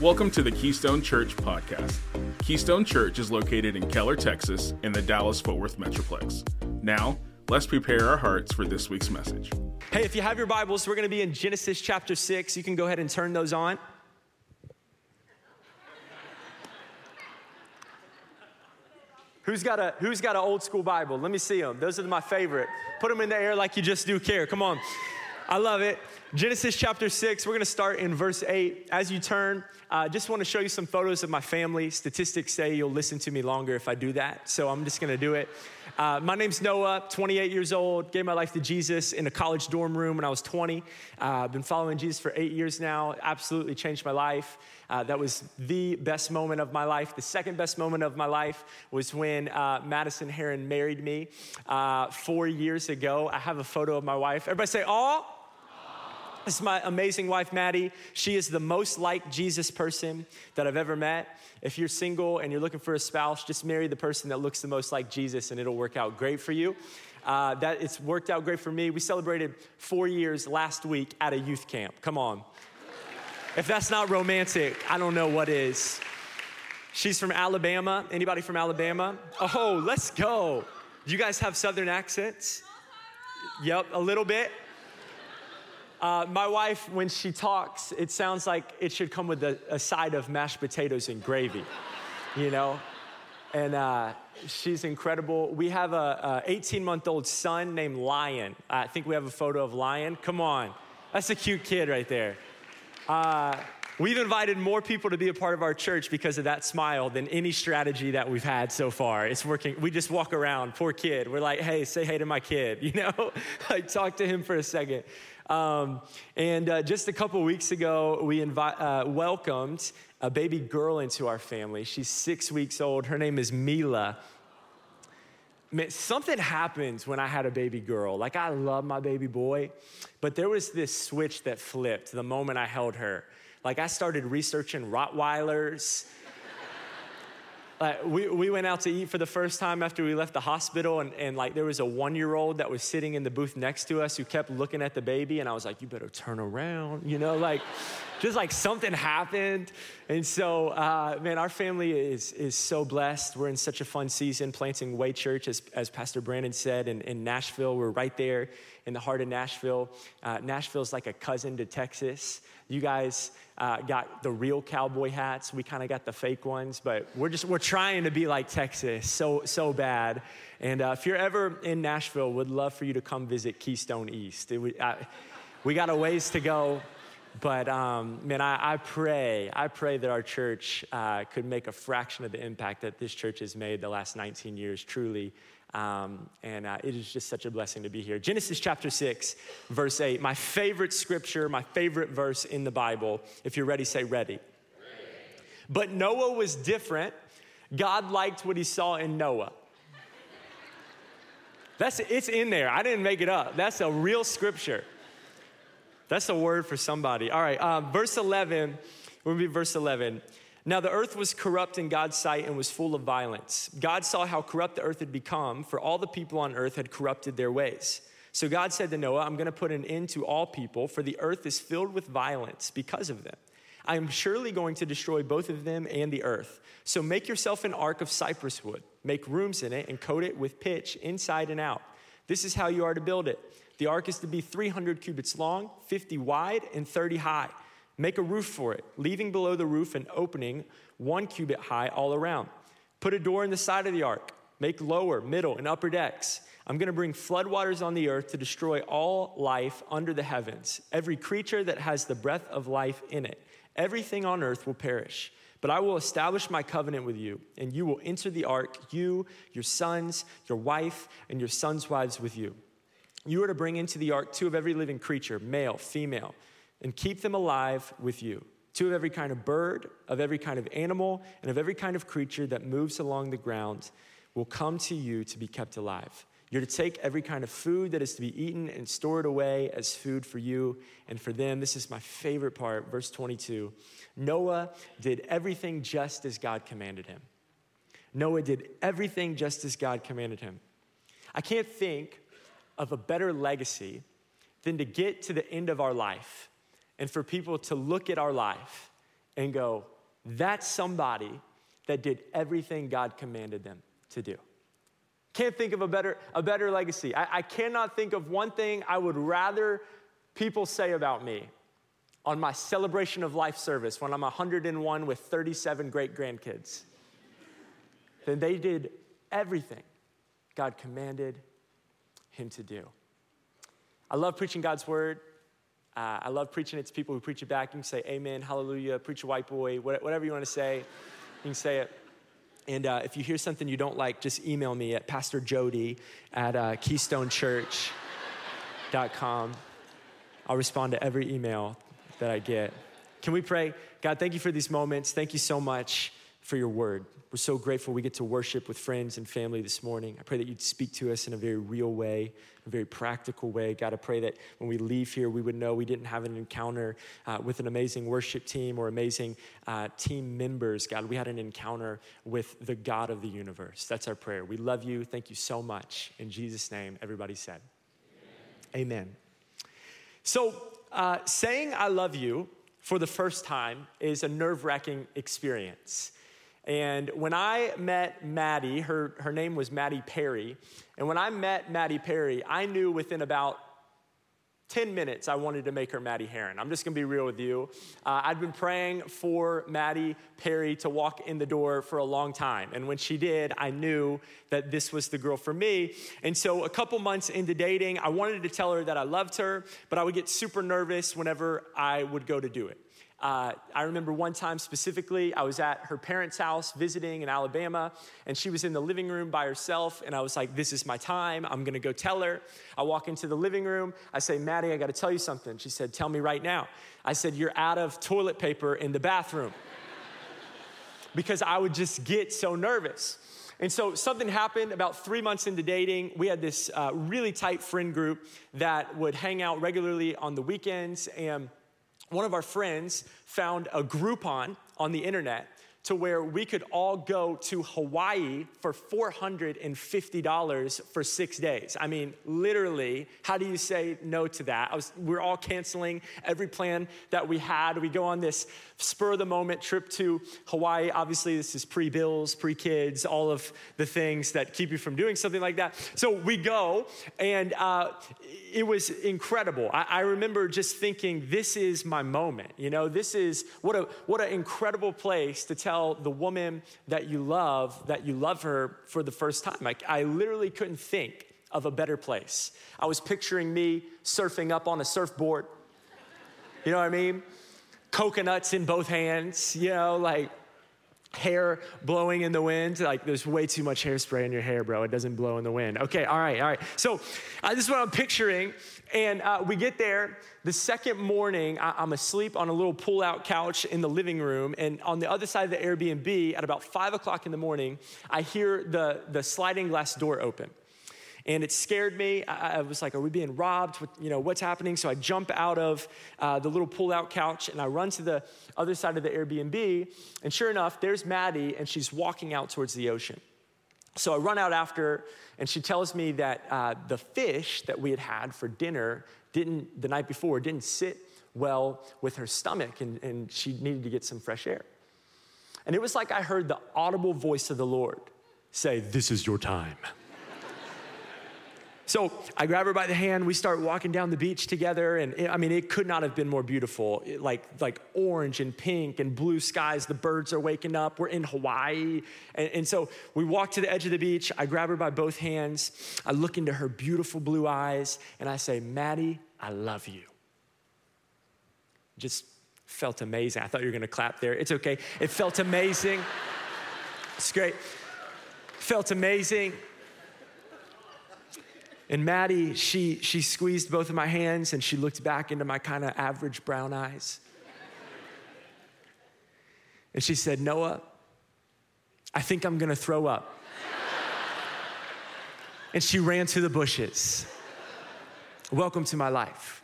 Welcome to the Keystone Church podcast. Keystone Church is located in Keller, Texas, in the Dallas Fort Worth Metroplex. Now, let's prepare our hearts for this week's message. Hey, if you have your Bibles, we're going to be in Genesis chapter 6. You can go ahead and turn those on. Who's got a who's got an old school Bible? Let me see them. Those are my favorite. Put them in the air like you just do care. Come on. I love it. Genesis chapter 6, we're gonna start in verse 8. As you turn, I uh, just wanna show you some photos of my family. Statistics say you'll listen to me longer if I do that, so I'm just gonna do it. Uh, my name's Noah, 28 years old, gave my life to Jesus in a college dorm room when I was 20. Uh, I've been following Jesus for eight years now, absolutely changed my life. Uh, that was the best moment of my life. The second best moment of my life was when uh, Madison Herrin married me uh, four years ago. I have a photo of my wife. Everybody say, "Oh." Is my amazing wife, Maddie. She is the most like Jesus person that I've ever met. If you're single and you're looking for a spouse, just marry the person that looks the most like Jesus and it'll work out great for you. Uh, that it's worked out great for me. We celebrated four years last week at a youth camp. Come on. If that's not romantic, I don't know what is. She's from Alabama. Anybody from Alabama? Oh, let's go. Do you guys have southern accents? Yep, a little bit. Uh, my wife, when she talks, it sounds like it should come with a, a side of mashed potatoes and gravy, you know? And uh, she's incredible. We have a 18 month old son named Lion. I think we have a photo of Lion. Come on. That's a cute kid right there. Uh, we've invited more people to be a part of our church because of that smile than any strategy that we've had so far. It's working. We just walk around, poor kid. We're like, hey, say hey to my kid, you know? like, talk to him for a second. Um, and uh, just a couple weeks ago, we invi- uh, welcomed a baby girl into our family. She's six weeks old. Her name is Mila. Man, something happens when I had a baby girl. Like, I love my baby boy, but there was this switch that flipped the moment I held her. Like, I started researching Rottweilers like we, we went out to eat for the first time after we left the hospital and, and like there was a one year old that was sitting in the booth next to us who kept looking at the baby and i was like you better turn around you know like just like something happened. And so uh, man our family is, is so blessed. We're in such a fun season planting way church as, as pastor brandon said in, in nashville. We're right there in the heart of nashville. Uh, nashville's like a cousin to texas. You guys uh, got the real cowboy hats. We kind of got the fake ones, but we're just we're trying to be like Texas, so so bad. And uh, if you're ever in Nashville, would love for you to come visit Keystone East. It, we got a ways to go, but um, man, I, I, pray I pray that our church uh, could make a fraction of the impact that this church has made the last 19 years. Truly. Um, and uh, it is just such a blessing to be here. Genesis chapter 6, verse 8, my favorite scripture, my favorite verse in the Bible. If you're ready, say ready. ready. But Noah was different. God liked what he saw in Noah. That's it's in there. I didn't make it up. That's a real scripture. That's a word for somebody. All right, um, verse 11. We'll be verse 11. Now the earth was corrupt in God's sight and was full of violence. God saw how corrupt the earth had become, for all the people on earth had corrupted their ways. So God said to Noah, I'm going to put an end to all people, for the earth is filled with violence because of them. I am surely going to destroy both of them and the earth. So make yourself an ark of cypress wood, make rooms in it, and coat it with pitch inside and out. This is how you are to build it. The ark is to be 300 cubits long, 50 wide, and 30 high. Make a roof for it, leaving below the roof an opening one cubit high all around. Put a door in the side of the ark. Make lower, middle, and upper decks. I'm going to bring floodwaters on the earth to destroy all life under the heavens. Every creature that has the breath of life in it, everything on earth will perish. But I will establish my covenant with you, and you will enter the ark, you, your sons, your wife, and your sons' wives with you. You are to bring into the ark two of every living creature, male, female and keep them alive with you. Two of every kind of bird, of every kind of animal, and of every kind of creature that moves along the ground will come to you to be kept alive. You're to take every kind of food that is to be eaten and store it away as food for you and for them. This is my favorite part, verse 22. Noah did everything just as God commanded him. Noah did everything just as God commanded him. I can't think of a better legacy than to get to the end of our life and for people to look at our life and go, that's somebody that did everything God commanded them to do. Can't think of a better, a better legacy. I, I cannot think of one thing I would rather people say about me on my celebration of life service when I'm 101 with 37 great grandkids than they did everything God commanded him to do. I love preaching God's word. Uh, I love preaching it to people who preach it back. You can say amen, hallelujah, preach a white boy, whatever you want to say, you can say it. And uh, if you hear something you don't like, just email me at Pastor Jody at uh, keystonechurch.com. I'll respond to every email that I get. Can we pray? God, thank you for these moments. Thank you so much for your word. We're so grateful we get to worship with friends and family this morning. I pray that you'd speak to us in a very real way, a very practical way. God, I pray that when we leave here, we would know we didn't have an encounter uh, with an amazing worship team or amazing uh, team members. God, we had an encounter with the God of the universe. That's our prayer. We love you. Thank you so much. In Jesus' name, everybody said, Amen. Amen. So, uh, saying I love you for the first time is a nerve wracking experience. And when I met Maddie, her, her name was Maddie Perry. And when I met Maddie Perry, I knew within about 10 minutes I wanted to make her Maddie Herrin. I'm just gonna be real with you. Uh, I'd been praying for Maddie Perry to walk in the door for a long time. And when she did, I knew that this was the girl for me. And so a couple months into dating, I wanted to tell her that I loved her, but I would get super nervous whenever I would go to do it. Uh, I remember one time specifically, I was at her parents' house visiting in Alabama, and she was in the living room by herself. And I was like, This is my time. I'm gonna go tell her. I walk into the living room. I say, Maddie, I gotta tell you something. She said, Tell me right now. I said, You're out of toilet paper in the bathroom. because I would just get so nervous. And so something happened about three months into dating. We had this uh, really tight friend group that would hang out regularly on the weekends. And one of our friends found a Groupon on the internet to where we could all go to Hawaii for $450 for six days. I mean, literally, how do you say no to that? Was, we're all canceling every plan that we had. We go on this spur of the moment trip to Hawaii. Obviously, this is pre bills, pre kids, all of the things that keep you from doing something like that. So we go, and uh, it was incredible. I, I remember just thinking, this is my moment. You know, this is what a what an incredible place to tell the woman that you love that you love her for the first time. Like I literally couldn't think of a better place. I was picturing me surfing up on a surfboard. You know what I mean? Coconuts in both hands, you know, like hair blowing in the wind. Like there's way too much hairspray in your hair, bro. It doesn't blow in the wind. Okay, all right, all right. So uh, this is what I'm picturing. And uh, we get there. The second morning, I- I'm asleep on a little pull out couch in the living room. And on the other side of the Airbnb, at about five o'clock in the morning, I hear the, the sliding glass door open and it scared me. I, was like, "Are we being robbed? You know, what's happening?" So I jump out of uh, the little pull-out couch and I run to the other side of the Airbnb, and sure enough, there's Maddie, and she's walking out towards the ocean. So I run out after, and she tells me that uh, the fish that we had had for dinner didn't the night before didn't sit well with her stomach, and, and she needed to get some fresh air. And it was like I heard the audible voice of the Lord say, "This is your time." So I grab her by the hand. We start walking down the beach together, and it, I mean, it could not have been more beautiful. It, like like orange and pink and blue skies. The birds are waking up. We're in Hawaii, and, and so we walk to the edge of the beach. I grab her by both hands. I look into her beautiful blue eyes, and I say, "Maddie, I love you." Just felt amazing. I thought you were going to clap there. It's okay. It felt amazing. It's great. Felt amazing. And Maddie, she, she squeezed both of my hands and she looked back into my kind of average brown eyes. And she said, Noah, I think I'm gonna throw up. and she ran to the bushes. Welcome to my life.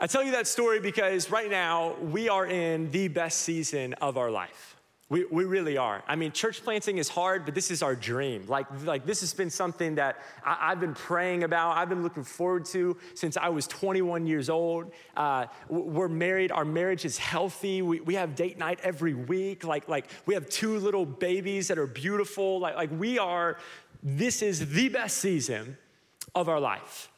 I tell you that story because right now we are in the best season of our life. We, we really are. I mean, church planting is hard, but this is our dream. Like, like this has been something that I, have been praying about, I've been looking forward to since I was 21 years old. Uh, we're married, our marriage is healthy. We, we have date night every week. Like, like we have two little babies that are beautiful. Like, like we are, this is the best season of our life.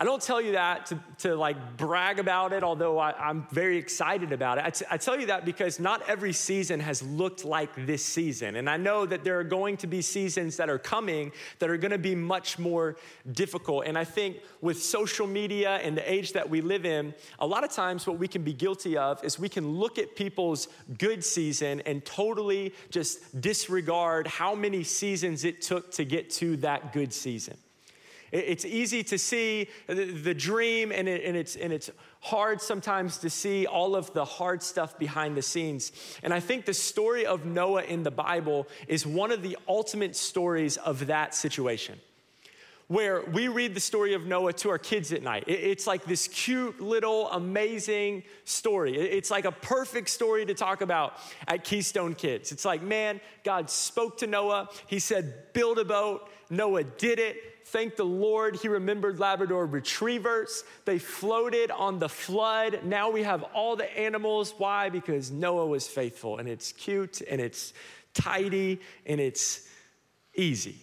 I don't tell you that to, to like brag about it, although I, am very excited about it. I, t- I tell you that because not every season has looked like this season. And I know that there are going to be seasons that are coming that are going to be much more difficult. And I think with social media and the age that we live in, a lot of times what we can be guilty of is we can look at people's good season and totally just disregard how many seasons it took to get to that good season. It's easy to see the dream, and, it, and, it's, and it's hard sometimes to see all of the hard stuff behind the scenes. And I think the story of Noah in the Bible is one of the ultimate stories of that situation. Where we read the story of Noah to our kids at night. It's like this cute little amazing story. It's like a perfect story to talk about at Keystone Kids. It's like, man, God spoke to Noah. He said, build a boat. Noah did it. Thank the Lord, he remembered Labrador retrievers. They floated on the flood. Now we have all the animals. Why? Because Noah was faithful, and it's cute, and it's tidy, and it's easy.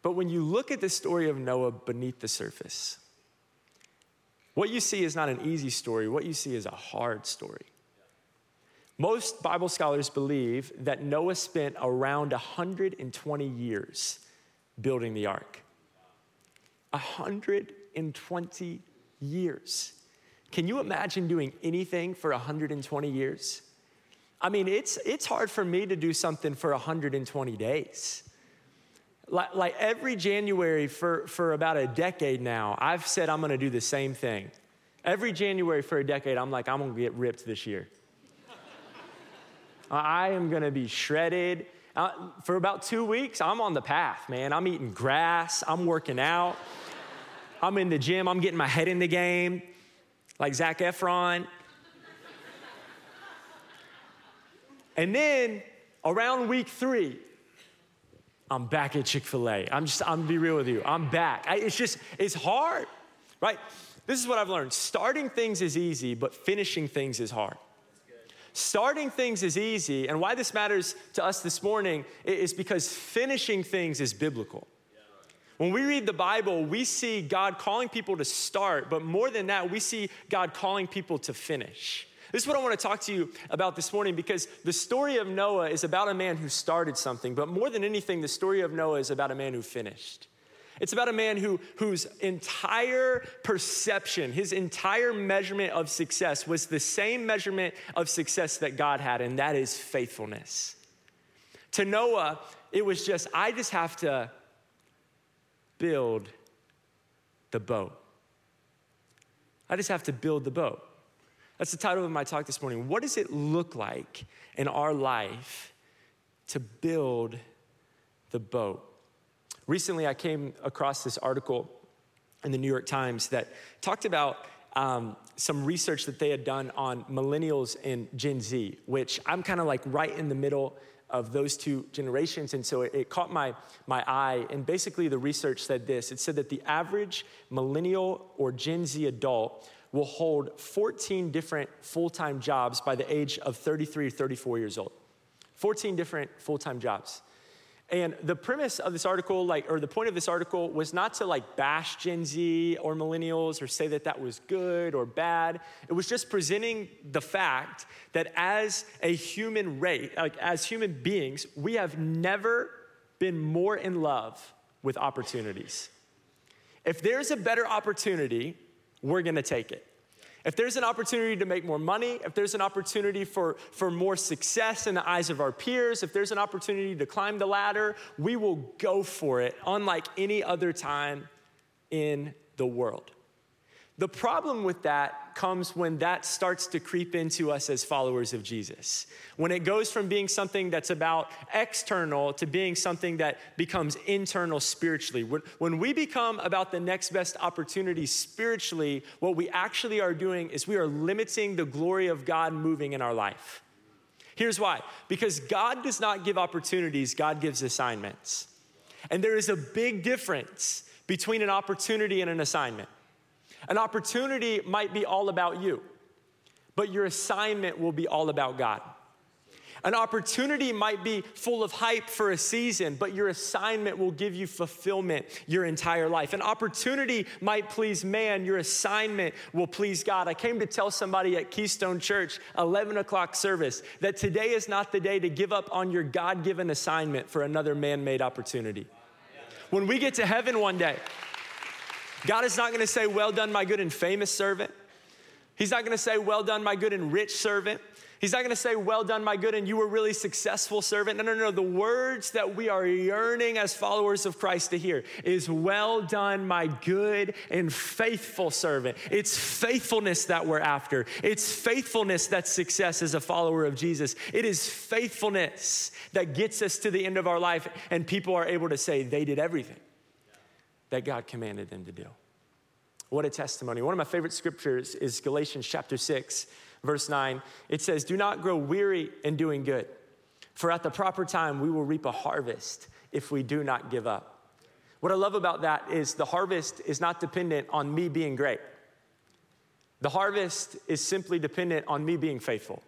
But when you look at the story of Noah beneath the surface, what you see is not an easy story, what you see is a hard story. Most Bible scholars believe that Noah spent around 120 years building the ark. 120 years. Can you imagine doing anything for 120 years? I mean, it's, it's hard for me to do something for 120 days. Like, like every January for, for about a decade now, I've said I'm gonna do the same thing. Every January for a decade, I'm like, I'm gonna get ripped this year. I am gonna be shredded. Uh, for about two weeks, I'm on the path, man. I'm eating grass, I'm working out, I'm in the gym, I'm getting my head in the game, like Zac Efron. And then around week three, I'm back at Chick fil A. I'm just, I'm gonna be real with you. I'm back. I, it's just, it's hard, right? This is what I've learned. Starting things is easy, but finishing things is hard. Starting things is easy, and why this matters to us this morning is because finishing things is biblical. When we read the Bible, we see God calling people to start, but more than that, we see God calling people to finish. This is what I want to talk to you about this morning because the story of Noah is about a man who started something, but more than anything, the story of Noah is about a man who finished. It's about a man who, whose entire perception, his entire measurement of success was the same measurement of success that God had, and that is faithfulness. To Noah, it was just, I just have to build the boat. I just have to build the boat. That's the title of my talk this morning. What does it look like in our life to build the boat? Recently, I came across this article in the New York Times that talked about um, some research that they had done on millennials and Gen Z, which I'm kind of like right in the middle of those two generations. And so it, it, caught my, my eye. And basically, the research said this it said that the average millennial or Gen Z adult will hold 14 different full time jobs by the age of 33 or 34 years old. 14 different full time jobs. And the premise of this article, like, or the point of this article was not to like bash Gen Z or millennials or say that that was good or bad. It was just presenting the fact that as a human race, like as human beings, we have never been more in love with opportunities. If there's a better opportunity, we're gonna take it. If there's an opportunity to make more money, if there's an opportunity for, for more success in the eyes of our peers, if there's an opportunity to climb the ladder, we will go for it, unlike any other time in the world. The problem with that comes when that starts to creep into us as followers of Jesus. When it goes from being something that's about external to being something that becomes internal spiritually. When we become about the next best opportunity spiritually, what we actually are doing is we are limiting the glory of God moving in our life. Here's why because God does not give opportunities, God gives assignments. And there is a big difference between an opportunity and an assignment. An opportunity might be all about you, but your assignment will be all about God. An opportunity might be full of hype for a season, but your assignment will give you fulfillment your entire life. An opportunity might please man, your assignment will please God. I came to tell somebody at Keystone Church, 11 o'clock service, that today is not the day to give up on your God given assignment for another man made opportunity. When we get to heaven one day, God is not gonna say, Well done, my good and famous servant. He's not gonna say, Well done, my good and rich servant. He's not gonna say, Well done, my good, and you were really successful servant. No, no, no. The words that we are yearning as followers of Christ to hear is, Well done, my good and faithful servant. It's faithfulness that we're after. It's faithfulness that's success as a follower of Jesus. It is faithfulness that gets us to the end of our life, and people are able to say, They did everything that God commanded them to do. What a testimony. One of my favorite scriptures is Galatians chapter 6 verse 9, it says, Do not grow weary in doing good, for at the proper time we will reap a harvest if we do not give up. What I love about that is the harvest is not dependent on me being great. The harvest is simply dependent on me being faithful.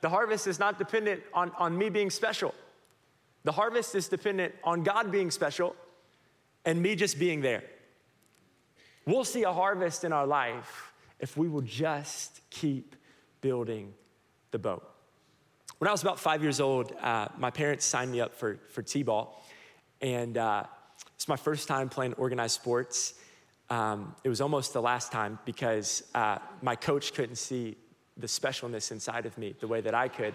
The harvest is not dependent on, on me being special. The harvest is dependent on God being special and me just being there. We'll see a harvest in our life if we will just keep building the boat. When I was about five years old, uh, my parents signed me up for, for T ball. And uh, it's my first time playing organized sports. Um, it was almost the last time because uh, my coach couldn't see the specialness inside of me the way that I could.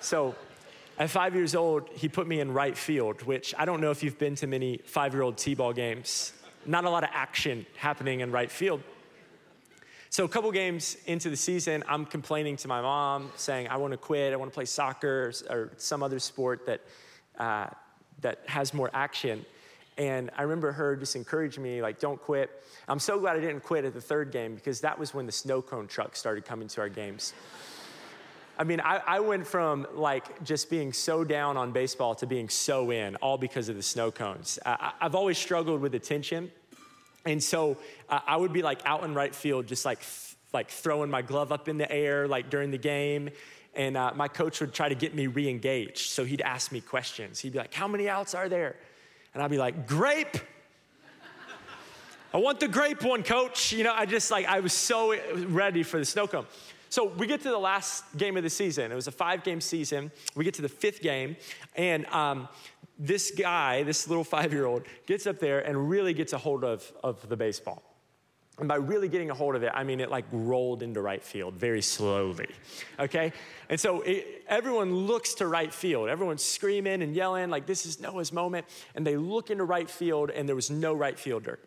So at five years old, he put me in right field, which I don't know if you've been to many five year old T ball games. Not a lot of action happening in right field. So, a couple games into the season, I'm complaining to my mom, saying, I want to quit, I want to play soccer or, some other sport that, uh, that has more action. And I remember her just encouraging me, like, don't quit. I'm so glad I didn't quit at the third game because that was when the snow cone truck started coming to our games. I mean, I, I, went from like just being so down on baseball to being so in, all because of the snow cones. I, I've always struggled with attention. And so uh, I would be like out in right field, just like, th- like throwing my glove up in the air, like during the game. And uh, my coach would try to get me re engaged. So he'd ask me questions. He'd be like, How many outs are there? And I'd be like, Grape. I want the grape one, coach. You know, I just like, I was so ready for the snow cone. So we get to the last game of the season. It was a five game season. We get to the fifth game, and um, this guy, this little five year old, gets up there and really gets a hold of, of the baseball. And by really getting a hold of it, I mean it like rolled into right field very slowly. Okay? And so it, everyone looks to right field. Everyone's screaming and yelling, like, this is Noah's moment. And they look into right field, and there was no right fielder.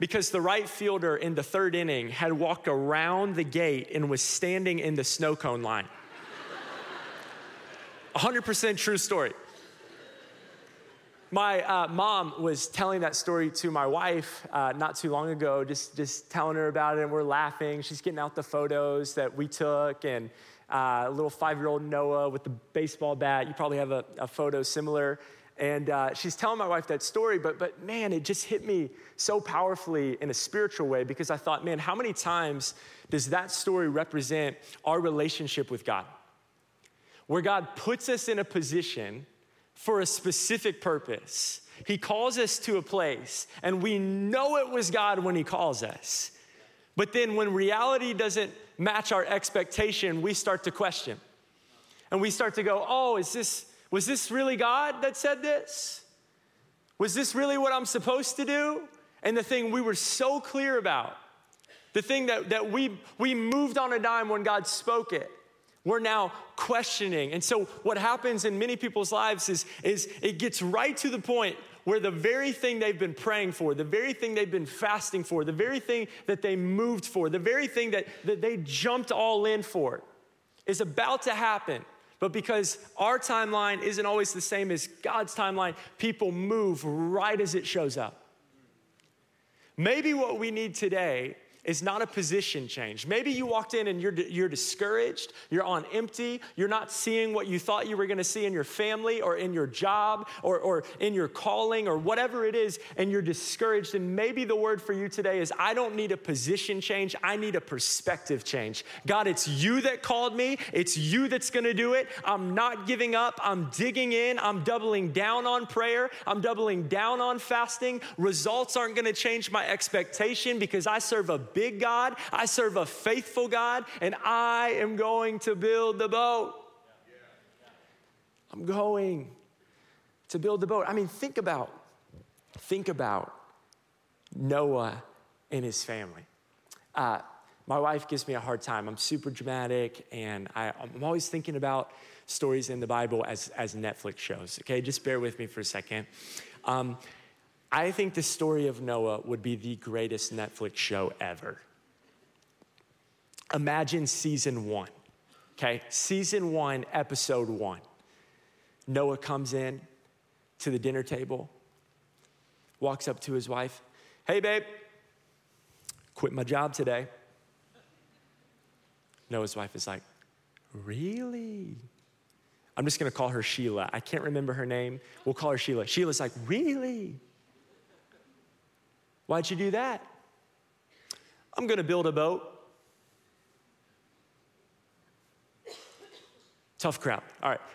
Because the right fielder in the third inning had walked around the gate and was standing in the snow cone line. 100% true story. My uh, mom was telling that story to my wife uh, not too long ago, just, just telling her about it, and we're laughing. She's getting out the photos that we took, and uh, little five year old Noah with the baseball bat. You probably have a, a photo similar. And uh, she's telling my wife that story, but, but man, it just hit me so powerfully in a spiritual way because I thought, man, how many times does that story represent our relationship with God? Where God puts us in a position for a specific purpose. He calls us to a place, and we know it was God when He calls us. But then when reality doesn't match our expectation, we start to question. And we start to go, oh, is this, was this really God that said this? Was this really what I'm supposed to do? And the thing we were so clear about, the thing that, that we, we moved on a dime when God spoke it, we're now questioning. And so, what happens in many people's lives is, is it gets right to the point where the very thing they've been praying for, the very thing they've been fasting for, the very thing that they moved for, the very thing that, that they jumped all in for is about to happen. But because our timeline isn't always the same as God's timeline, people move right as it shows up. Maybe what we need today is not a position change. Maybe you walked in and you're, you're discouraged, you're on empty, you're not seeing what you thought you were gonna see in your family or in your job or, or in your calling or whatever it is, and you're discouraged. And maybe the word for you today is I don't need a position change, I need a perspective change. God, it's you that called me, it's you that's gonna do it. I'm not giving up, I'm digging in, I'm doubling down on prayer, I'm doubling down on fasting. Results aren't gonna change my expectation because I serve a big God, I serve a faithful God, and I am going to build the boat. I'm going to build the boat. I mean, think about, think about Noah and his family. Uh, my wife gives me a hard time. I'm super dramatic, and I, am always thinking about stories in the Bible as, as Netflix shows. Okay, just bear with me for a second. Um, I think the story of Noah would be the greatest Netflix show ever. Imagine season one, okay? Season one, episode one. Noah comes in to the dinner table, walks up to his wife. Hey, babe, quit my job today. Noah's wife is like, Really? I'm just gonna call her Sheila. I can't remember her name. We'll call her Sheila. Sheila's like, Really? Why'd you do that? I'm going to build a boat. Tough crowd. All right.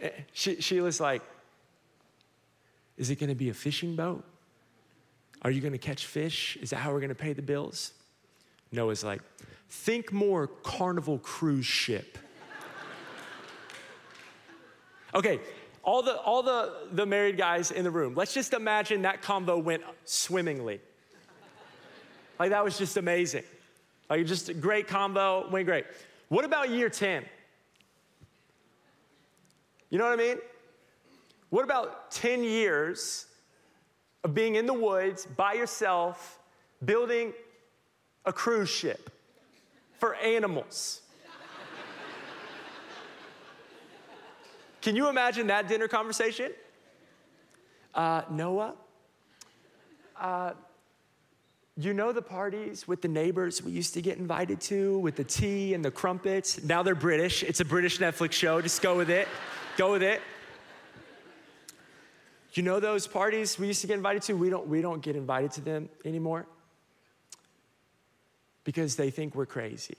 Eh, she, Sheila's like, Is it going to be a fishing boat? Are you going to catch fish? Is that how we're going to pay the bills? Noah's like, Think more carnival cruise ship. okay, all the, all the, the married guys in the room, let's just imagine that combo went swimmingly. Like that was just amazing. Like just a great combo, went great. What about year 10? You know what I mean? What about 10 years of being in the woods by yourself, building a cruise ship for animals? Can you imagine that dinner conversation? Uh, Noah, uh, you know the parties with the neighbors we used to get invited to with the tea and the crumpets? Now they're British. It's a British Netflix show. Just go with it. Go with it. You know those parties we used to get invited to? We don't, we don't get invited to them anymore because they think we're crazy.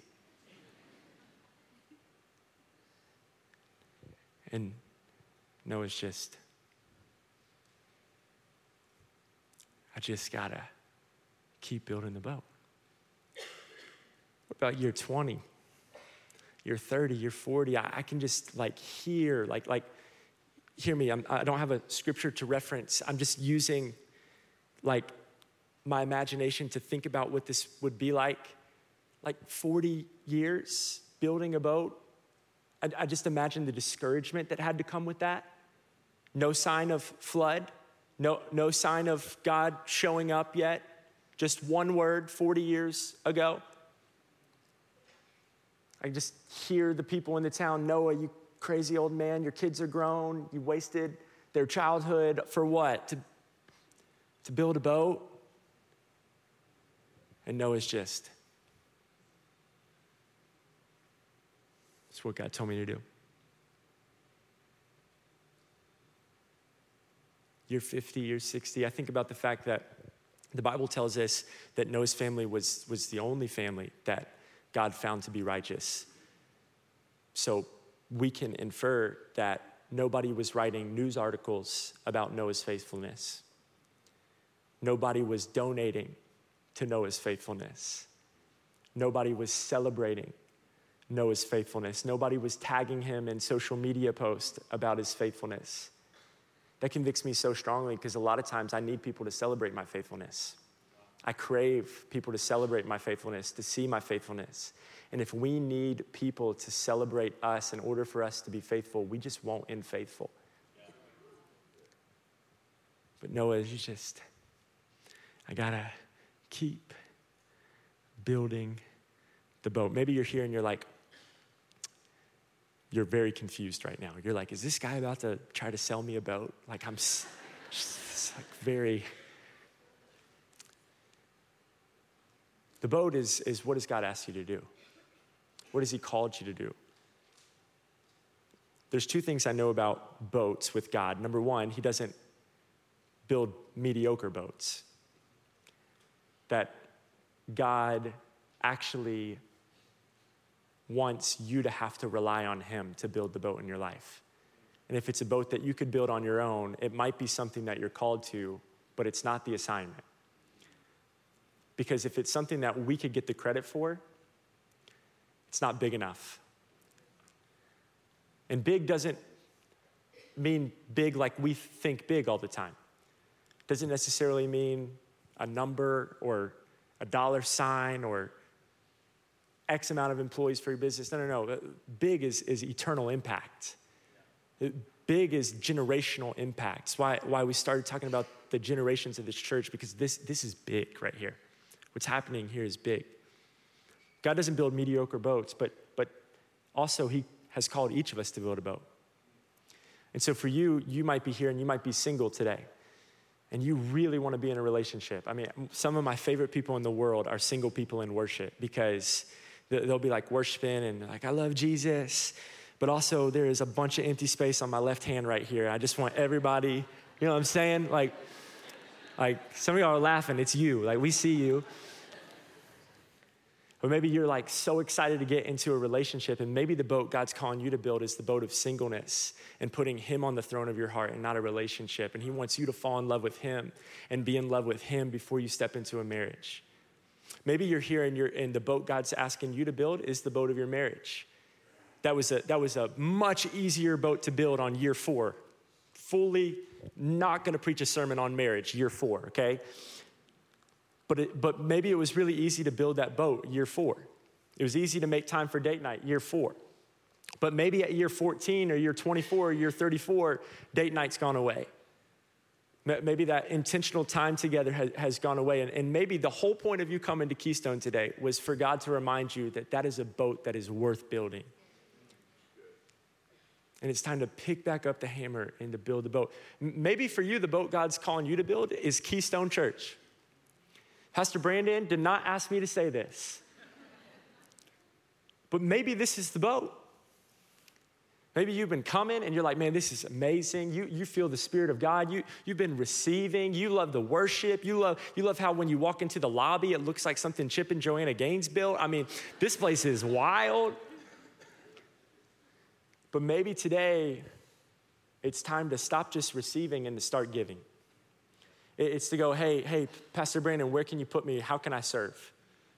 And Noah's just, I just gotta keep building the boat. What about year 20? Year 30, year 40? I, I can just like hear, like, like, hear me. I'm, I don't have a scripture to reference. I'm just using like my imagination to think about what this would be like. Like 40 years building a boat, I, I just imagine the discouragement that had to come with that. No sign of flood, no, no sign of God showing up yet. Just one word 40 years ago. I just hear the people in the town Noah, you crazy old man, your kids are grown, you wasted their childhood for what? To, to build a boat? And Noah's just It's what God told me to do. You're 50, you're 60, I think about the fact that the Bible tells us that Noah's family was, was the only family that God found to be righteous. So we can infer that nobody was writing news articles about Noah's faithfulness. Nobody was donating to Noah's faithfulness. Nobody was celebrating Noah's faithfulness. Nobody was tagging him in social media posts about his faithfulness. That convicts me so strongly because a lot of times I need people to celebrate my faithfulness. I crave people to celebrate my faithfulness, to see my faithfulness. And if we need people to celebrate us in order for us to be faithful, we just won't end faithful. But Noah, you just, I gotta keep building the boat. Maybe you're here and you're like, you're very confused right now. You're like, is this guy about to try to sell me a boat? Like, I'm just, like very. The boat is, is what has God asked you to do? What has He called you to do? There's two things I know about boats with God. Number one, He doesn't build mediocre boats, that God actually wants you to have to rely on Him to build the boat in your life. And if it's a boat that you could build on your own, it might be something that you're called to, but it's not the assignment. Because if it's something that we could get the credit for, it's not big enough. And big doesn't mean big like we think big all the time. Doesn't necessarily mean a number or a dollar sign or X amount of employees for your business. No, no, no. Uh, big is, is eternal impact. Uh, big is generational impact. That's why, why we started talking about the generations of this church, because this, this is big right here. What's happening here is big. God doesn't build mediocre boats, but, but also He has called each of us to build a boat. And so for you, you might be here and you might be single today. And you really want to be in a relationship. I mean, some of my favorite people in the world are single people in worship because they'll be like worshiping and like, I love Jesus. But also, there is a bunch of empty space on my left hand right here. I just want everybody, you know what I'm saying? Like, like some of y'all are laughing, it's you. Like, we see you. Or maybe you're like so excited to get into a relationship, and maybe the boat God's calling you to build is the boat of singleness and putting Him on the throne of your heart and not a relationship. And He wants you to fall in love with Him and be in love with Him before you step into a marriage. Maybe you're here and, you're, and the boat God's asking you to build is the boat of your marriage. That was, a, that was a much easier boat to build on year four. Fully not gonna preach a sermon on marriage, year four, okay? But, it, but maybe it was really easy to build that boat year four. It was easy to make time for date night year four. But maybe at year 14 or year 24 or year 34, date night's gone away. Maybe that intentional time together has, gone away. And maybe the whole point of you coming to Keystone today was for God to remind you that that is a boat that is worth building. And it's time to pick back up the hammer and to build the boat. Maybe for you, the boat God's calling you to build is Keystone Church. Pastor Brandon did not ask me to say this. But maybe this is the boat. Maybe you've been coming and you're like, man, this is amazing. You, you feel the Spirit of God. You, you've been receiving. You love the worship. You love, you love how when you walk into the lobby, it looks like something Chip and Joanna Gaines built. I mean, this place is wild. But maybe today, it's time to stop just receiving and to start giving. It's to go, hey, hey, Pastor Brandon, where can you put me? How can I serve?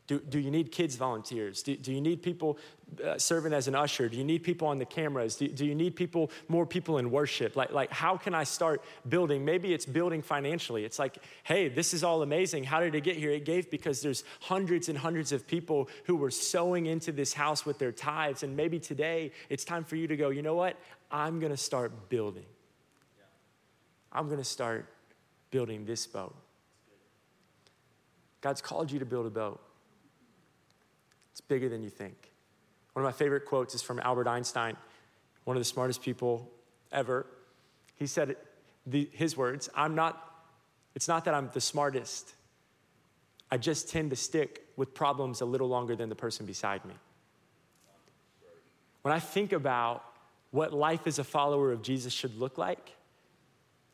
Do, do you need kids volunteers? Do, do you need people uh, serving as an usher? Do you need people on the cameras? Do, do you need people, more people in worship? Like, like, how can I start building? Maybe it's building financially. It's like, hey, this is all amazing. How did it get here? It gave because there's hundreds and hundreds of people who were sowing into this house with their tithes. And maybe today it's time for you to go, you know what? I'm going to start building. I'm going to start building this boat. God's called you to build a boat. It's bigger than you think. One of my favorite quotes is from Albert Einstein, one of the smartest people ever. He said the, his words I'm not, it's not that I'm the smartest, I just tend to stick with problems a little longer than the person beside me. When I think about what life as a follower of Jesus should look like,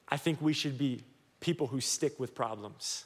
I think we should be people who stick with problems.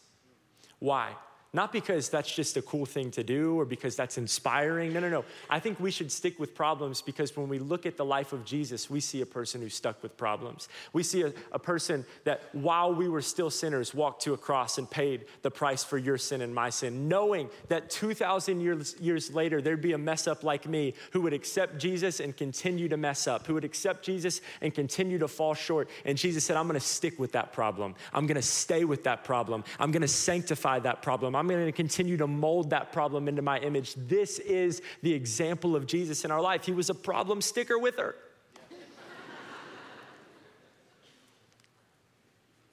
Why? Not because that's just a cool thing to do or because that's inspiring. No, no, no. I think we should stick with problems because when we look at the life of Jesus, we see a person who stuck with problems. We see a, a person that while we were still sinners walked to a cross and paid the price for your sin and my sin, knowing that 2,000 years, years later there'd be a mess up like me who would accept Jesus and continue to mess up, who would accept Jesus and continue to fall short. And Jesus said, I'm gonna stick with that problem. I'm gonna stay with that problem. I'm gonna sanctify that problem. I'm I'm going to continue to mold that problem into my image. This is the example of Jesus in our life. He was a problem sticker with her.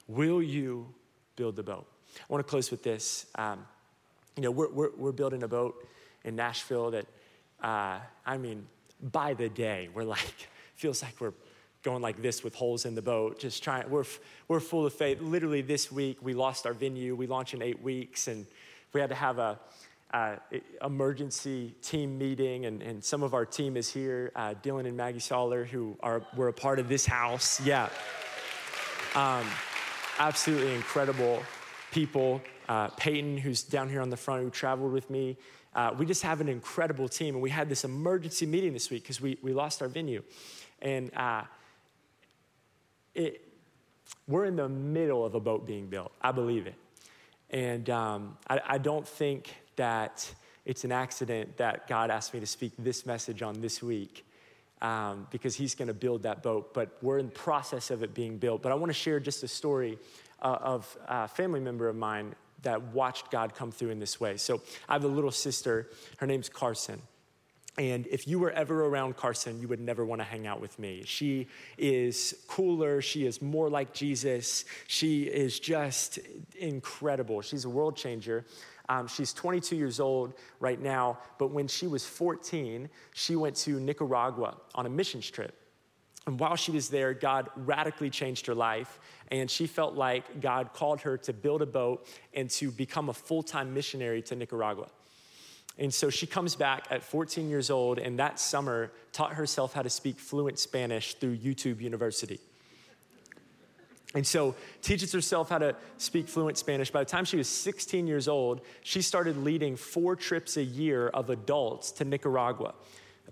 Will you build the boat? I want to close with this. Um, you know, we're, we're, we're, building a boat in Nashville that, uh, I mean, by the day, we're like, feels like we're going like this with holes in the boat, just trying. We're, we're full of faith. Literally this week, we lost our venue. We launch in eight weeks, and we had to have a, uh, emergency team meeting, and, and some of our team is here. Uh, Dylan and Maggie Soller, who are were a part of this house. Yeah, um, absolutely incredible people. Uh, Peyton, who's down here on the front, who traveled with me. Uh, we just have an incredible team, and we had this emergency meeting this week because we we lost our venue, and uh, it, we're in the middle of a boat being built. I believe it. And um, I, I, don't think that it's an accident that God asked me to speak this message on this week um, because He's going to build that boat. But we're in the process of it being built. But I want to share just a story uh, of a family member of mine that watched God come through in this way. So I have a little sister. Her name's Carson. And if you were ever around Carson, you would never want to hang out with me. She is cooler. She is more like Jesus. She is just incredible. She's a world changer. Um, she's 22 years old right now, but when she was 14, she went to Nicaragua on a missions trip. And while she was there, God radically changed her life, and she felt like God called her to build a boat and to become a full time missionary to Nicaragua. And so she comes back at 14 years old, and that summer taught herself how to speak fluent Spanish through YouTube University. And so teaches herself how to speak fluent Spanish. By the time she was 16 years old, she started leading four trips a year of adults to Nicaragua.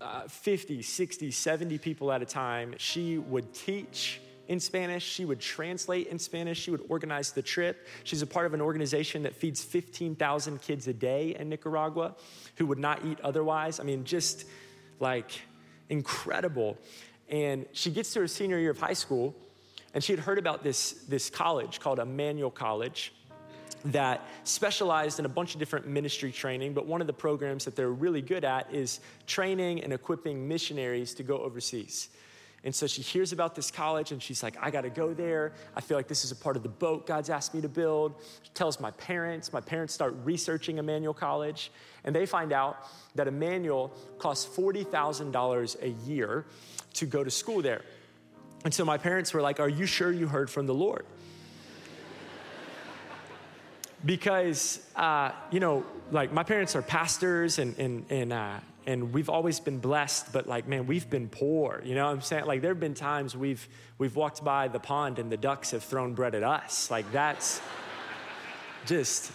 Uh, 50, 60, 70 people at a time. She would teach in Spanish. She would translate in Spanish. She would organize the trip. She's a part of an organization that feeds 15,000 kids a day in Nicaragua who would not eat otherwise. I mean, just like incredible. And she gets to her senior year of high school, and she had heard about this, this college called Emmanuel College that specialized in a bunch of different ministry training, but one of the programs that they're really good at is training and equipping missionaries to go overseas. And so she hears about this college and she's like, I gotta go there. I feel like this is a part of the boat God's asked me to build. She tells my parents. My parents start researching Emmanuel College and they find out that Emmanuel costs $40,000 a year to go to school there. And so my parents were like, Are you sure you heard from the Lord? because, uh, you know, like my parents are pastors and, and, and uh, and we've always been blessed but like man we've been poor you know what i'm saying? Like there have been times we've we've walked by the pond and the ducks have thrown bread at us. Like that's just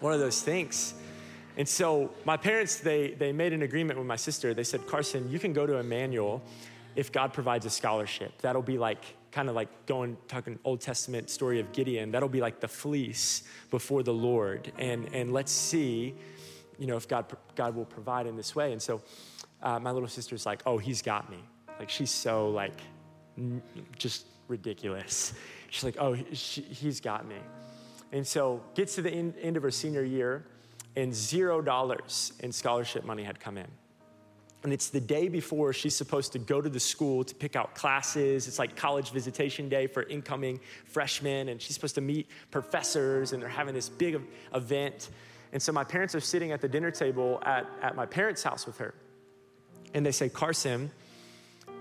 one of those things. And so my parents they they made an agreement with my sister. They said carson you can go to emmanuel if god provides a scholarship. That'll be like kind of like going talking old testament story of gideon. That'll be like the fleece before the lord. And and let's see you know, if God, God will provide in this way. And so uh, my little sister's like, oh, he's got me. Like, she's so, like, n- just ridiculous. She's like, oh, he, he's got me. And so gets to the end, end of her senior year, and zero dollars in scholarship money had come in. And it's the day before she's supposed to go to the school to pick out classes. It's like college visitation day for incoming freshmen, and she's supposed to meet professors, and they're having this big event. And so my parents are sitting at the dinner table at, at my parents' house with her. And they say, Carson,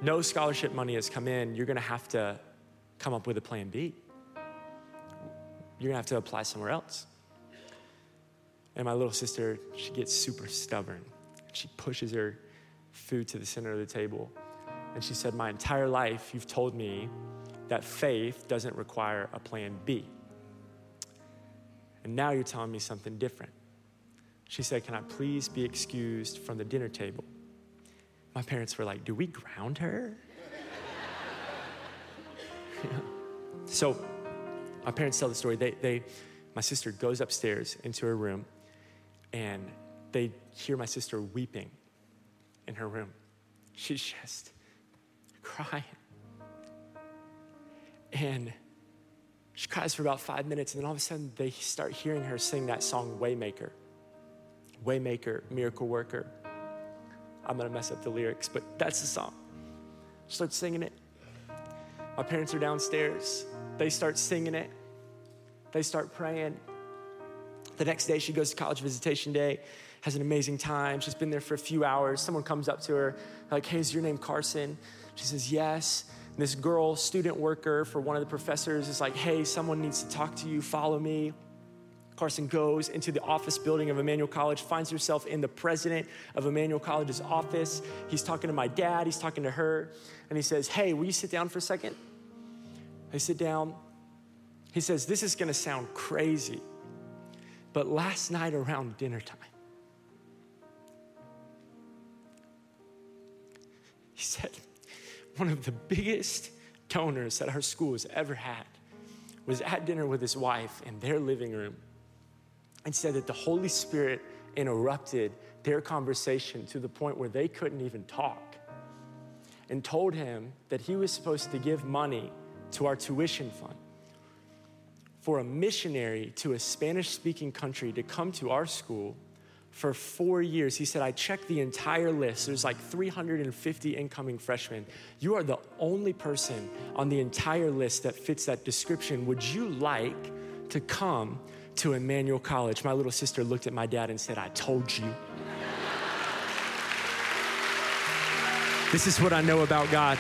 no scholarship money has come in. You're going to have to come up with a plan B. You're going to have to apply somewhere else. And my little sister, she gets super stubborn. She pushes her food to the center of the table. And she said, My entire life, you've told me that faith doesn't require a plan B. And now you're telling me something different. She said, Can I please be excused from the dinner table? My parents were like, Do we ground her? so my parents tell the story. They, they, my sister goes upstairs into her room and they hear my sister weeping in her room. She's just crying. And she cries for about five minutes, and then all of a sudden they start hearing her sing that song, Waymaker waymaker, miracle worker. I'm gonna mess up the lyrics, but that's the song. Start singing it. My parents are downstairs. They start singing it. They start praying. The next day, she goes to college visitation day, has an amazing time. She's been there for a few hours. Someone comes up to her, like, hey, is your name Carson? She says, yes. And this girl, student worker for one of the professors, is like, hey, someone needs to talk to you, follow me. Carson goes into the office building of Emmanuel College, finds herself in the president of Emmanuel College's office. He's talking to my dad, he's talking to her, and he says, Hey, will you sit down for a second? They sit down. He says, This is gonna sound crazy, but last night around dinner time, he said, one of the biggest donors that our school has ever had was at dinner with his wife in their living room and said that the Holy Spirit interrupted their conversation to the point where they couldn't even talk and told him that he was supposed to give money to our tuition fund for a missionary to a Spanish speaking country to come to our school for four years. He said, I checked the entire list. There's like 350 incoming freshmen. You are the only person on the entire list that fits that description. Would you like to come to Emmanuel College? My little sister looked at my dad and said, I told you. this is what I know about God.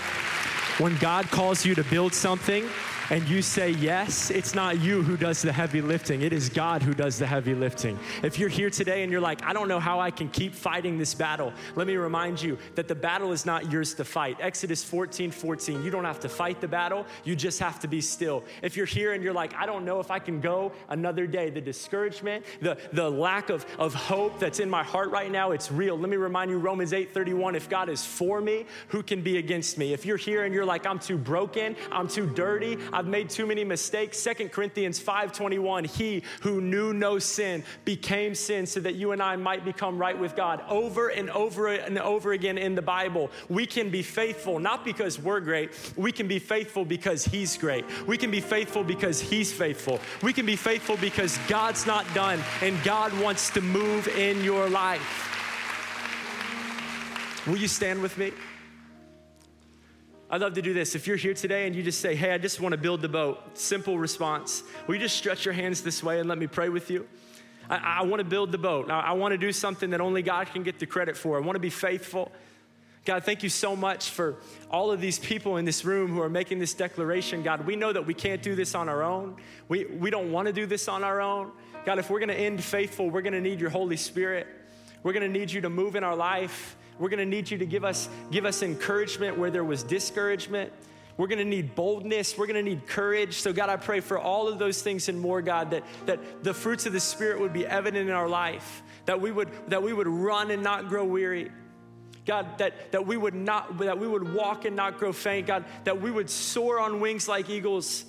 When God calls you to build something, and you say yes, it's not you who does the heavy lifting, it is God who does the heavy lifting. If you're here today and you're like, I don't know how I can keep fighting this battle, let me remind you that the battle is not yours to fight. Exodus 14 14, you don't have to fight the battle, you just have to be still. If you're here and you're like, I don't know if I can go another day, the discouragement, the, the lack of, of hope that's in my heart right now, it's real. Let me remind you, Romans 8 31, if God is for me, who can be against me? If you're here and you're like, I'm too broken, I'm too dirty, I've made too many mistakes. Second Corinthians 5:21, he who knew no sin became sin so that you and I might become right with God. Over and over and over again in the Bible, we can be faithful not because we're great, we can be faithful because he's great. We can be faithful because he's faithful. We can be faithful because God's not done and God wants to move in your life. Will you stand with me? I'd love to do this. If you're here today and you just say, hey, I just want to build the boat, simple response. Will you just stretch your hands this way and let me pray with you? I, I want to build the boat. I, I want to do something that only God can get the credit for. I want to be faithful. God, thank you so much for all of these people in this room who are making this declaration. God, we know that we can't do this on our own. We, we don't want to do this on our own. God, if we're going to end faithful, we're going to need your Holy Spirit. We're going to need you to move in our life. We're going to need you to give us, give us encouragement where there was discouragement. We're going to need boldness. We're going to need courage. So, God, I pray for all of those things and more, God, that, that the fruits of the Spirit would be evident in our life, that we would, that we would run and not grow weary. God, that, that we would not, that we would walk and not grow faint. God, that we would soar on wings like eagles.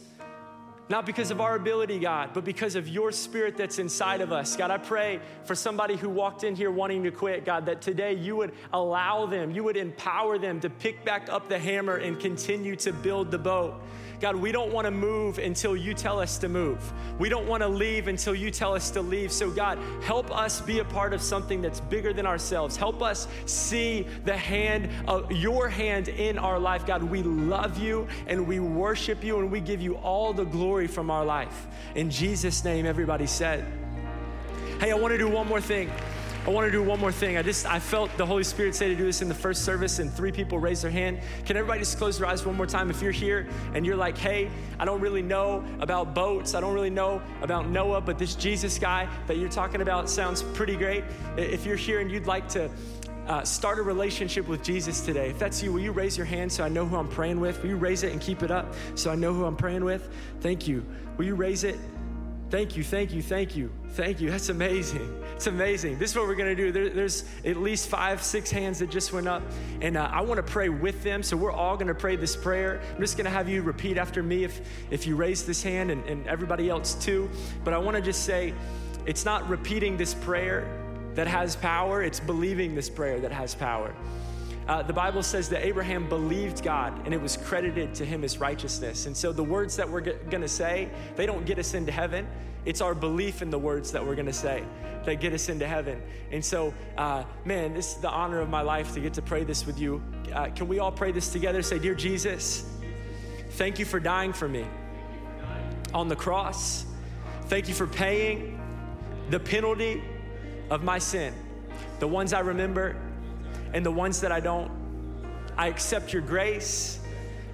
Not because of our ability, God, but because of your spirit that's inside of us. God, I pray for somebody who walked in here wanting to quit, God, that today you would allow them, you would empower them to pick back up the hammer and continue to build the boat. God, we don't want to move until you tell us to move. We don't want to leave until you tell us to leave. So, God, help us be a part of something that's bigger than ourselves. Help us see the hand of your hand in our life. God, we love you and we worship you and we give you all the glory from our life. In Jesus' name, everybody said. Hey, I want to do one more thing. I want to do one more thing. I just I felt the Holy Spirit say to do this in the first service, and three people raised their hand. Can everybody just close their eyes one more time? If you're here and you're like, hey, I don't really know about boats, I don't really know about Noah, but this Jesus guy that you're talking about sounds pretty great. If you're here and you'd like to uh, start a relationship with Jesus today. If that's you, will you raise your hand so I know who I'm praying with? Will you raise it and keep it up so I know who I'm praying with? Thank you. Will you raise it? Thank you, thank you, thank you, thank you. That's amazing. It's amazing. This is what we're gonna do. There, there's at least five, six hands that just went up, and uh, I wanna pray with them. So we're all gonna pray this prayer. I'm just gonna have you repeat after me if, if you raise this hand and, and everybody else too. But I wanna just say, it's not repeating this prayer that has power, it's believing this prayer that has power. Uh, the Bible says that Abraham believed God and it was credited to him as righteousness. And so the words that we're g- gonna say, they don't get us into heaven. It's our belief in the words that we're gonna say that get us into heaven. And so, uh, man, this is the honor of my life to get to pray this with you. Uh, can we all pray this together? Say, Dear Jesus, thank you for dying for me on the cross. Thank you for paying the penalty of my sin, the ones I remember and the ones that I don't. I accept your grace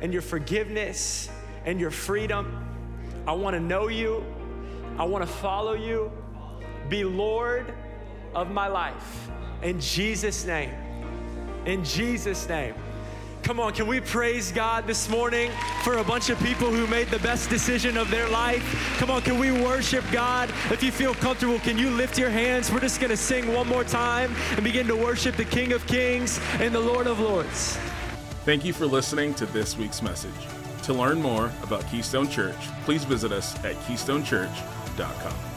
and your forgiveness and your freedom. I want to know you. I want to follow you. be Lord of my life. In Jesus' name. In Jesus' name. Come on, can we praise God this morning for a bunch of people who made the best decision of their life? Come on, can we worship God? If you feel comfortable, can you lift your hands? We're just gonna sing one more time and begin to worship the King of Kings and the Lord of Lords. Thank you for listening to this week's message. To learn more about Keystone Church, please visit us at keystonechurch.com.